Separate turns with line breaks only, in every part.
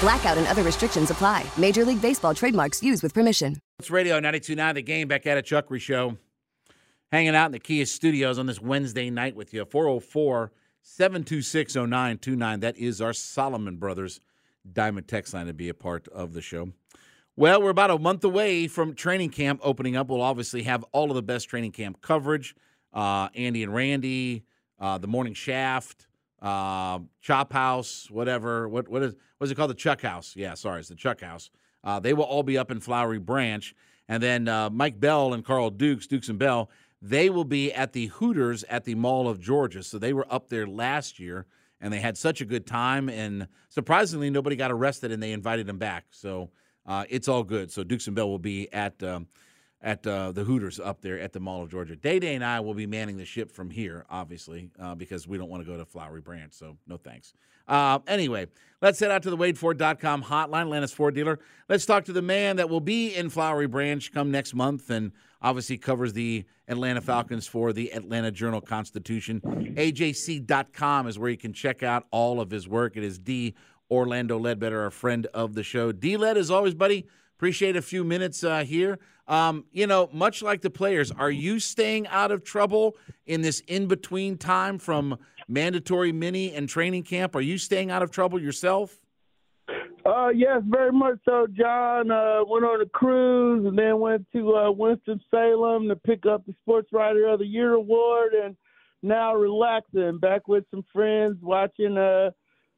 Blackout and other restrictions apply. Major League Baseball trademarks used with permission.
It's Radio 92.9, the game back at a Chuckery Show. Hanging out in the Kia studios on this Wednesday night with you. 404 726 0929. That is our Solomon Brothers Diamond Text line to be a part of the show. Well, we're about a month away from training camp opening up. We'll obviously have all of the best training camp coverage. Uh, Andy and Randy, uh, the Morning Shaft, uh, Chop House, whatever. What what is what is it called? The Chuck House. Yeah, sorry, it's the Chuck House. Uh, they will all be up in Flowery Branch, and then uh, Mike Bell and Carl Dukes, Dukes and Bell, they will be at the Hooters at the Mall of Georgia. So they were up there last year, and they had such a good time, and surprisingly, nobody got arrested, and they invited them back. So uh, it's all good. So Dukes and Bell will be at. Um, at uh, the Hooters up there at the Mall of Georgia. Day Day and I will be manning the ship from here, obviously, uh, because we don't want to go to Flowery Branch. So no thanks. Uh, anyway, let's head out to the WadeFord.com hotline, Atlanta's Ford dealer. Let's talk to the man that will be in Flowery Branch come next month and obviously covers the Atlanta Falcons for the Atlanta Journal Constitution. AJC.com is where you can check out all of his work. It is D. Orlando Ledbetter, a friend of the show. D. Led, as always, buddy, appreciate a few minutes uh, here. Um, you know, much like the players, are you staying out of trouble in this in between time from mandatory mini and training camp? Are you staying out of trouble yourself?
Uh, yes, very much so, Jon. Uh, went on a cruise and then went to uh, Winston Salem to pick up the Sports Writer of the Year award, and now relaxing, back with some friends, watching uh,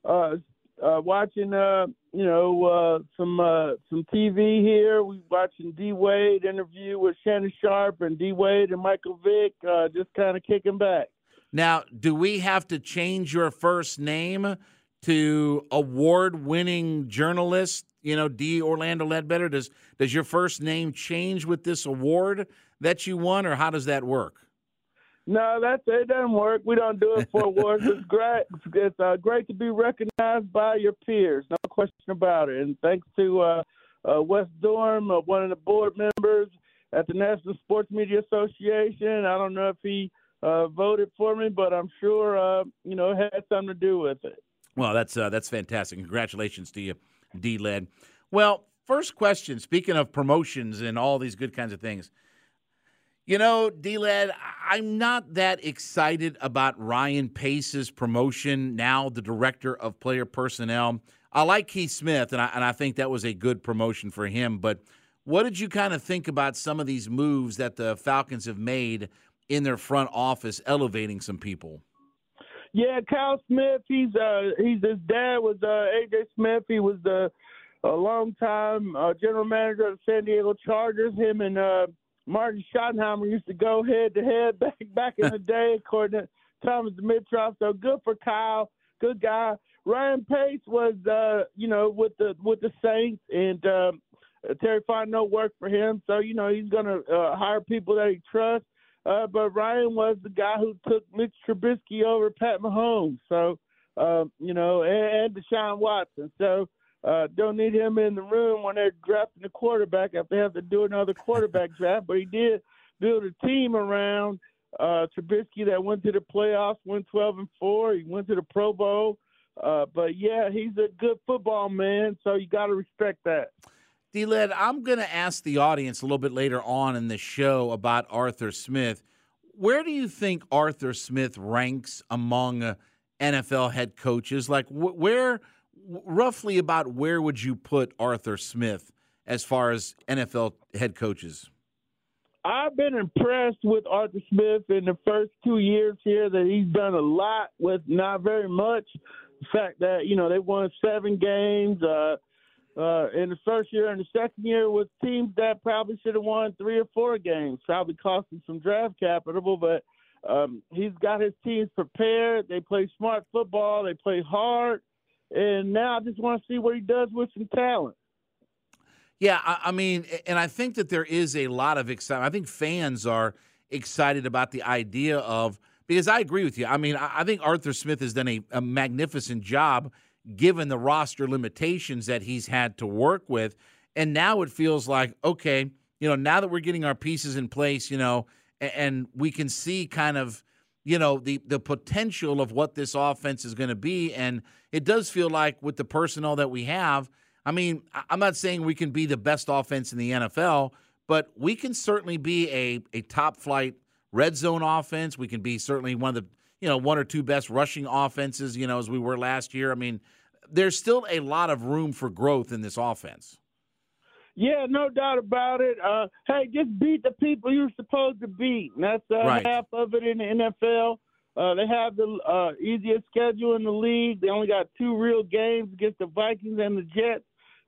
uh, uh, watching uh, you know uh, some uh, some TV here. We watching D Wade interview with Shannon Sharpe and D Wade and Michael Vick. Uh, just kind of kicking back.
Now, do we have to change your first name to award-winning journalist? You know, D Orlando Ledbetter. Does does your first name change with this award that you won, or how does that work?
No, that's it. Doesn't work. We don't do it for awards. It's great. It's uh, great to be recognized by your peers. No question about it. And thanks to uh, uh, Wes Durham, uh, one of the board members at the National Sports Media Association. I don't know if he uh, voted for me, but I'm sure uh, you know it had something to do with it.
Well, that's uh, that's fantastic. Congratulations to you, D. Led. Well, first question. Speaking of promotions and all these good kinds of things. You know, D-Led, I'm not that excited about Ryan Pace's promotion now, the director of player personnel. I like Keith Smith, and I, and I think that was a good promotion for him. But what did you kind of think about some of these moves that the Falcons have made in their front office, elevating some people?
Yeah, Kyle Smith. He's uh, he's his dad was uh, AJ Smith. He was the a long time uh, general manager of the San Diego Chargers. Him and uh, Martin Schottenheimer used to go head to head back back in the day, according to Thomas Dimitroff. So good for Kyle, good guy. Ryan Pace was, uh, you know, with the with the Saints, and um, Terry Fontenot worked for him. So you know he's gonna uh, hire people that he trusts. Uh, but Ryan was the guy who took Mitch Trubisky over Pat Mahomes. So uh, you know, and, and Deshaun Watson. So Uh, don't need him in the room when they're drafting the quarterback if they have to do another quarterback draft. But he did build a team around uh, Trubisky that went to the playoffs, went 12 and four. He went to the Pro Bowl. Uh, but yeah, he's a good football man, so you got to respect that.
D-Led, I'm going to ask the audience a little bit later on in the show about Arthur Smith. Where do you think Arthur Smith ranks among NFL head coaches? Like, wh- where, roughly about where would you put Arthur Smith as far as NFL head coaches?
I've been impressed with Arthur Smith in the first two years here that he's done a lot with not very much. The fact that, you know, they won seven games. Uh, uh, in the first year and the second year with teams that probably should have won three or four games, probably costing some draft capital. But um, he's got his teams prepared. They play smart football. They play hard. And now I just want to see what he does with some talent.
Yeah, I, I mean, and I think that there is a lot of excitement. I think fans are excited about the idea of because I agree with you. I mean, I, I think Arthur Smith has done a, a magnificent job given the roster limitations that he's had to work with. And now it feels like, okay, you know, now that we're getting our pieces in place, you know, and, and we can see kind of, you know, the the potential of what this offense is going to be. And it does feel like with the personnel that we have, I mean, I'm not saying we can be the best offense in the NFL, but we can certainly be a, a top flight red zone offense. We can be certainly one of the, you know, one or two best rushing offenses, you know, as we were last year. I mean, there's still a lot of room for growth in this offense.
Yeah, no doubt about it. Uh, hey, just beat the people you're supposed to beat. And that's uh,
right.
half of it in the NFL. Uh, they have the uh, easiest schedule in the league. They only got two real games against the Vikings and the Jets.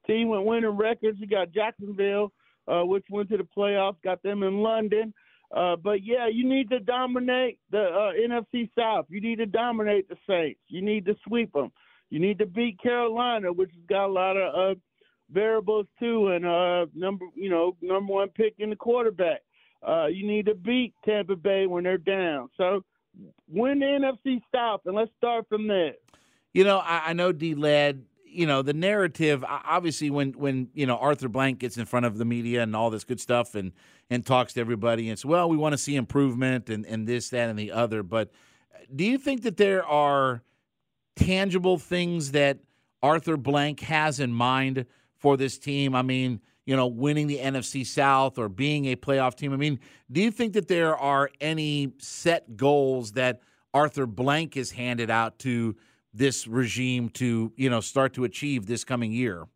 Team with winning records. You got Jacksonville, uh, which went to the playoffs, got them in London. Uh, but yeah, you need to dominate the uh, NFC South. You need to dominate the Saints. You need to sweep them. You need to beat Carolina, which has got a lot of uh, variables too, and uh, number you know number one pick in the quarterback. Uh, you need to beat Tampa Bay when they're down. So win the NFC South, and let's start from there.
You know, I, I know D led. You know, the narrative. Obviously, when when you know Arthur Blank gets in front of the media and all this good stuff, and and talks to everybody, and says, "Well, we want to see improvement and and this, that, and the other." But do you think that there are tangible things that Arthur Blank has in mind for this team? I mean, you know, winning the NFC South or being a playoff team. I mean, do you think that there are any set goals that Arthur Blank has handed out to this regime to, you know, start to achieve this coming year?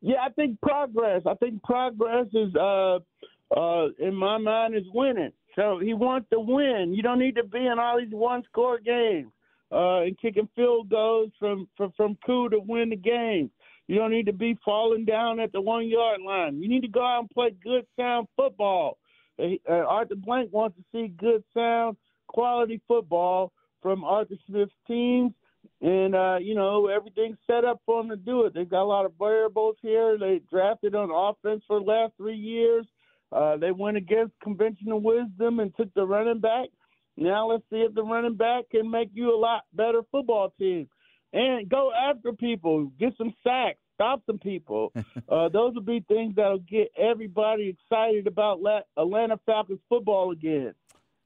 Yeah, I think progress. I think progress is, uh, uh, in my mind, is winning. So he wants to win. You don't need to be in all these one-score games uh, and kicking field goals from, from from coup to win the game. You don't need to be falling down at the one yard line. You need to go out and play good, sound football. Uh, Arthur Blank wants to see good, sound, quality football from Arthur Smith's teams, and uh, you know everything's set up for them to do it. They've got a lot of variables here. They drafted on offense for the last three years. Uh, they went against conventional wisdom and took the running back. Now let's see if the running back can make you a lot better football team. And go after people, get some sacks, stop some people. uh, those will be things that'll get everybody excited about Atlanta Falcons football again.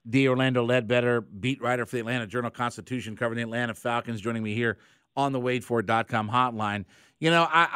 D. Orlando Ledbetter, beat writer for the Atlanta Journal Constitution, covering the Atlanta Falcons, joining me here on the WadeFord.com hotline. You know, I,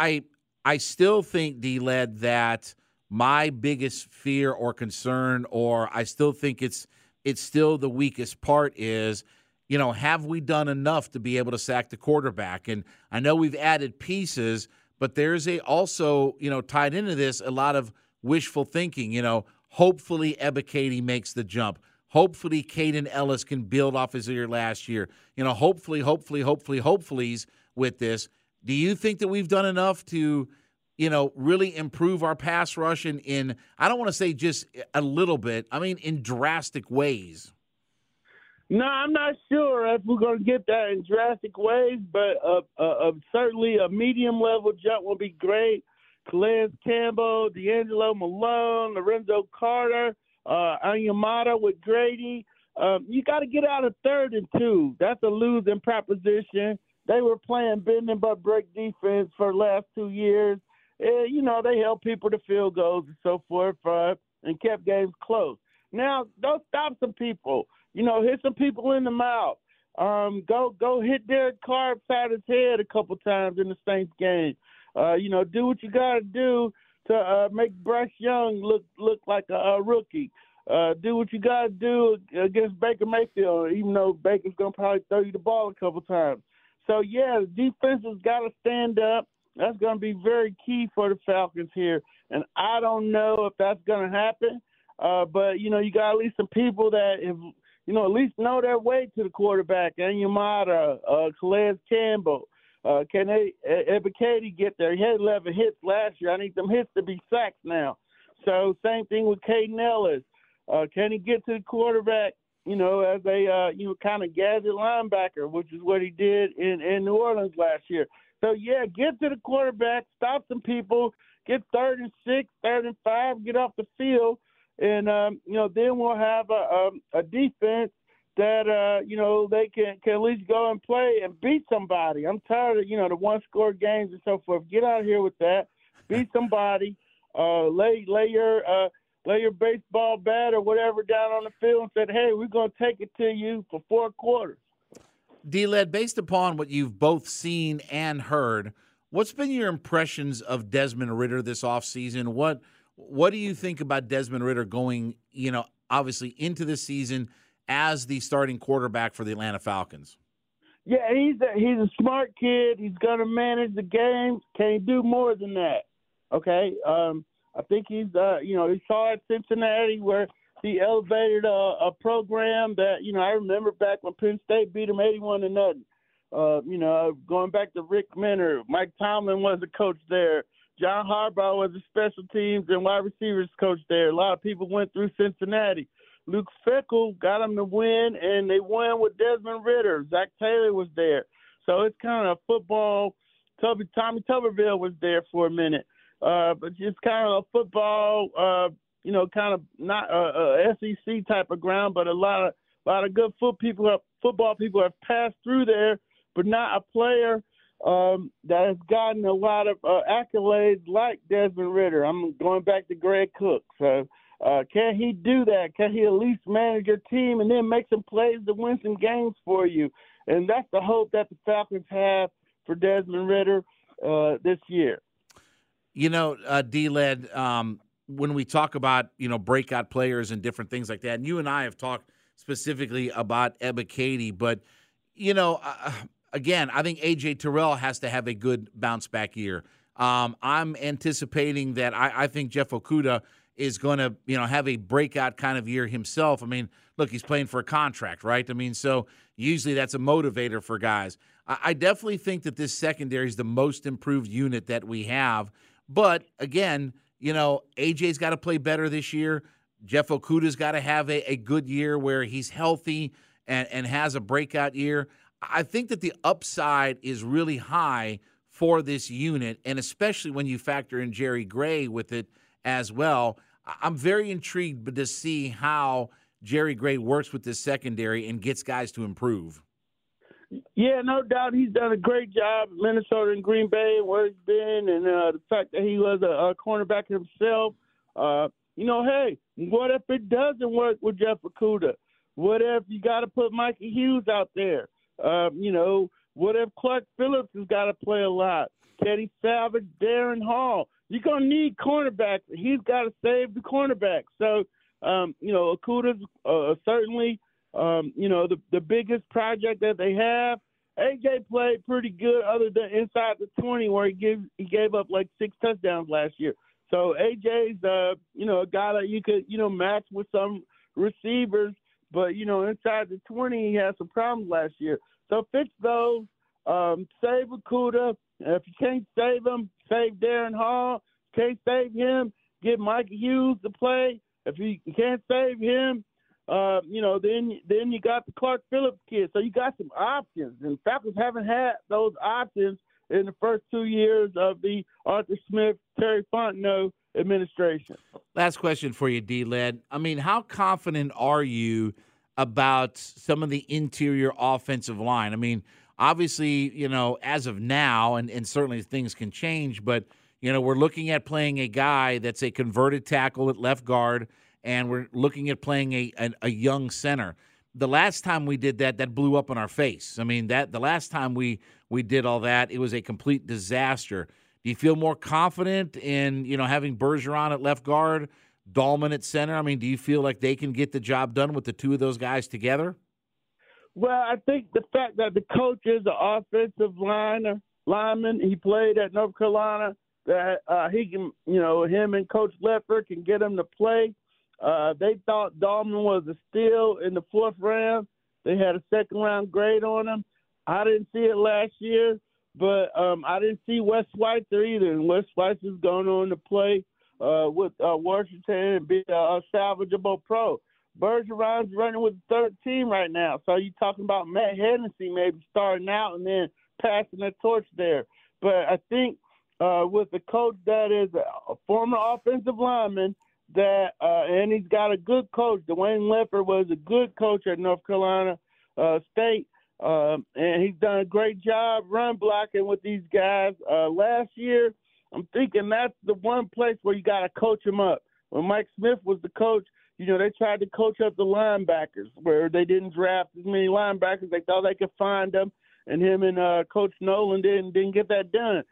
I, I still think, D. Led, that my biggest fear or concern, or I still think it's – it's still the weakest part is you know have we done enough to be able to sack the quarterback? And i know we've added pieces but there's a also you know tied into this a lot of wishful thinking you know hopefully Ebiketie makes the jump. Hopefully Kaden Elliss can build off his year last year. You know hopefully hopefully hopefully hopefully's with this. Do you think that we've done enough to you know, really improve our pass rush in, in I don't want to say just a little bit, I mean, in drastic ways?
No, I'm not sure if we're going to get that in drastic ways, but uh, uh, uh, certainly a medium level jump will be great. Calais Campbell, DeAngelo Malone, Lorenzo Carter, uh, Onyemata with Grady. Um, you got to get out of third and two. That's a losing proposition. they were playing bending but break defense for the last two years. And, you know, they held people to field goals and so forth uh, and kept games close. Now, don't stop some people. You know, hit some people in the mouth. Um, go go hit Derek Carr upside his head a couple times in the Saints game. Uh, you know, do what you got to do to uh, make Bryce Young look look like a, a rookie. Uh, do what you got to do against Baker Mayfield, even though Baker's gonna probably throw you the ball a couple times. So yeah, the defense has got to stand up. That's going to be very key for the Falcons here, and I don't know if that's going to happen. Uh, but you know, you got at least some people that have, you know, at least know their way to the quarterback. Onyemata, uh, Calais Campbell. Uh, can they, Ebiketie get there? He had 11 hits last year. I need them hits to be sacks now. So same thing with Kaden Elliss. Uh, can he get to the quarterback? You know, as a uh, you know kind of gadget linebacker, which is what he did in in New Orleans last year. So yeah, get to the quarterback, stop some people, get third and six, third and five, get off the field, and um, you know then we'll have a, a, a defense that uh, you know they can can at least go and play and beat somebody. I'm tired of you know the one score games and so forth. Get out here with that, beat somebody, uh, lay lay your uh, lay your baseball bat or whatever down on the field and said, hey, we're going to take it to you for four quarters.
D-Led, based upon what you've both seen and heard, what's been your impressions of Desmond Ridder this offseason? What what do you think about Desmond Ridder going, you know, obviously into the season as the starting quarterback for the Atlanta Falcons?
Yeah, he's a, he's a smart kid. He's going to manage the game. Can he do more than that? Okay. Um, I think he's, uh, you know, he saw at Cincinnati where he elevated a, a program that, you know, I remember back when Penn State beat him 81 to nothing. Uh, you know, going back to Rick Minter, Mike Tomlin was the coach there. John Harbaugh was a special teams and wide receivers coach there. A lot of people went through Cincinnati. Luke Fickell got them to win, and they won with Desmond Ridder. Zac Taylor was there. So it's kind of a football. Tommy, Tommy Tuberville was there for a minute uh, but just kind of a football, uh, you know, kind of not a, a SEC type of ground, but a lot of a lot of good foot people football people have passed through there, but not a player um, that has gotten a lot of uh, accolades like Desmond Ridder. I'm going back to Greg Cook. So uh, can he do that? Can he at least manage your team and then make some plays to win some games for you? And that's the hope that the Falcons have for Desmond Ridder uh, this year.
You know, uh, D led, um, when we talk about, you know, breakout players and different things like that, and you and I have talked specifically about Ebiketie, but, you know, uh again, I think AJ Terrell has to have a good bounce back year. Um, I'm anticipating that I, I think Jeff Okudah is going to, you know, have a breakout kind of year himself. I mean, look, he's playing for a contract, right? I mean, so usually that's a motivator for guys. I, I definitely think that this secondary is the most improved unit that we have. But again, you know, AJ's got to play better this year. Jeff Okudah's got to have a, a good year where he's healthy and, and has a breakout year. I think that the upside is really high for this unit, and especially when you factor in Jerry Gray with it as well. I'm very intrigued to see how Jerry Gray works with this secondary and gets guys to improve.
Yeah, no doubt he's done a great job in Minnesota and Green Bay where he's been, and uh, the fact that he was a, a cornerback himself. Uh, you know, hey, what if it doesn't work with Jeff Okudah? What if you got to put Mikey Hughes out there? Uh, you know, what if Clark Phillips has got to play a lot? Teddy Savage, Darren Hall. You're gonna need cornerbacks. He's got to save the cornerback. So, um, you know, Okudah's uh, certainly um, you know, the the biggest project that they have. AJ played pretty good, other than inside the 20, where he gave he gave up like six touchdowns last year. So AJ's, uh, you know, a guy that you could, you know, match with some receivers, but you know, inside the 20, he had some problems last year. So fix those. Um, save Okudah. If you can't save him, save Darren Hall. Can't save him, get Mike Hughes to play. If you can't save him, uh, you know, then then you got the Clark Phillips kid. So you got some options, and Falcons haven't had those options in the first two years of the Arthur Smith Terry Fontenot administration.
Last question for you, D. Led. I mean, how confident are you about some of the interior offensive line? I mean, obviously, you know, as of now, and, and certainly things can change, but, you know, we're looking at playing a guy that's a converted tackle at left guard, and we're looking at playing a, a, a young center. The last time we did that, that blew up in our face. I mean, that the last time we we did all that, it was a complete disaster. Do you feel more confident in you know having Bergeron at left guard, Dalman at center? I mean, do you feel like they can get the job done with the two of those guys together?
Well, I think the fact that the coach is an offensive liner, lineman, he played at North Carolina, that uh, he can, you know, him and Coach Ledford can get him to play. Uh, they thought Dalman was a steal in the fourth round. They had a second round grade on him. I didn't see it last year, but um, I didn't see Wes Schweitzer either. And Wes Schweitzer's going on to play uh, with uh, Washington and be a, a salvageable pro. Bergeron's running with the third team right now. So you're talking about Matt Hennessy maybe starting out and then passing the torch there. But I think uh, with a coach that is a former offensive lineman that uh, and he's got a good coach. Dwayne Ledford was a good coach at North Carolina uh, State. Um, and he's done a great job run blocking with these guys. Uh, last year, I'm thinking that's the one place where you got to coach them up. When Mike Smith was the coach, you know, they tried to coach up the linebackers where they didn't draft as many linebackers. They thought they could find them, and him and uh, Coach Nolan didn't didn't get that done.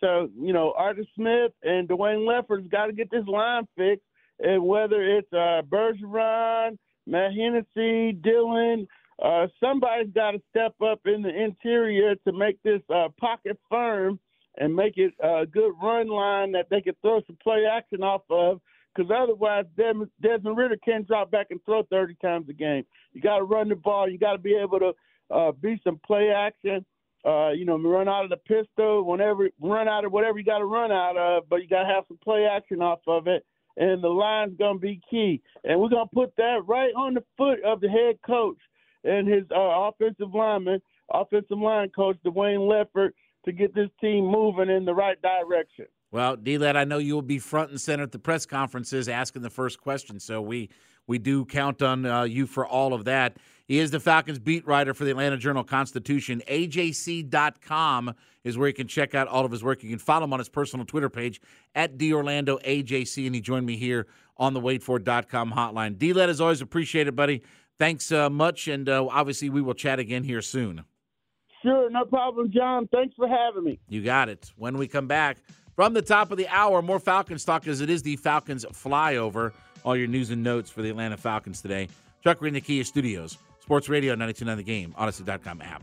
So, you know, Arthur Smith and Dwayne Ledford's got to get this line fixed. And whether it's uh, Bergeron, Matt Hennessy, Dillon, uh, somebody's got to step up in the interior to make this uh, pocket firm and make it a good run line that they can throw some play action off of because otherwise Desmond, Desmond Ridder can't drop back and throw 30 times a game. You got to run the ball. You got to be able to uh, be some play action. Uh, you know, run out of the pistol whenever, run out of whatever you got to run out of, but you got to have some play action off of it. And the line's going to be key. And we're going to put that right on the foot of the head coach and his uh, offensive lineman, offensive line coach, Dwayne Ledford to get this team moving in the right direction.
Well, D-Led, I know you will be front and center at the press conferences asking the first question, so we we do count on uh, you for all of that. He is the Falcons beat writer for the Atlanta Journal Constitution. AJC.com is where you can check out all of his work. You can follow him on his personal Twitter page at DOrlandoAJC, and he joined me here on the WadeFord.com hotline. D-Led, as always, appreciate it, buddy. Thanks uh, much, and uh, obviously we will chat again here soon.
Sure, no problem, Jon. Thanks for having me.
You got it. When we come back, from the top of the hour, more Falcons talk as it is the Falcons flyover. All your news and notes for the Atlanta Falcons today. Chuckery in the Kia Studios, Sports Radio 929 The Game, Audacy.com app.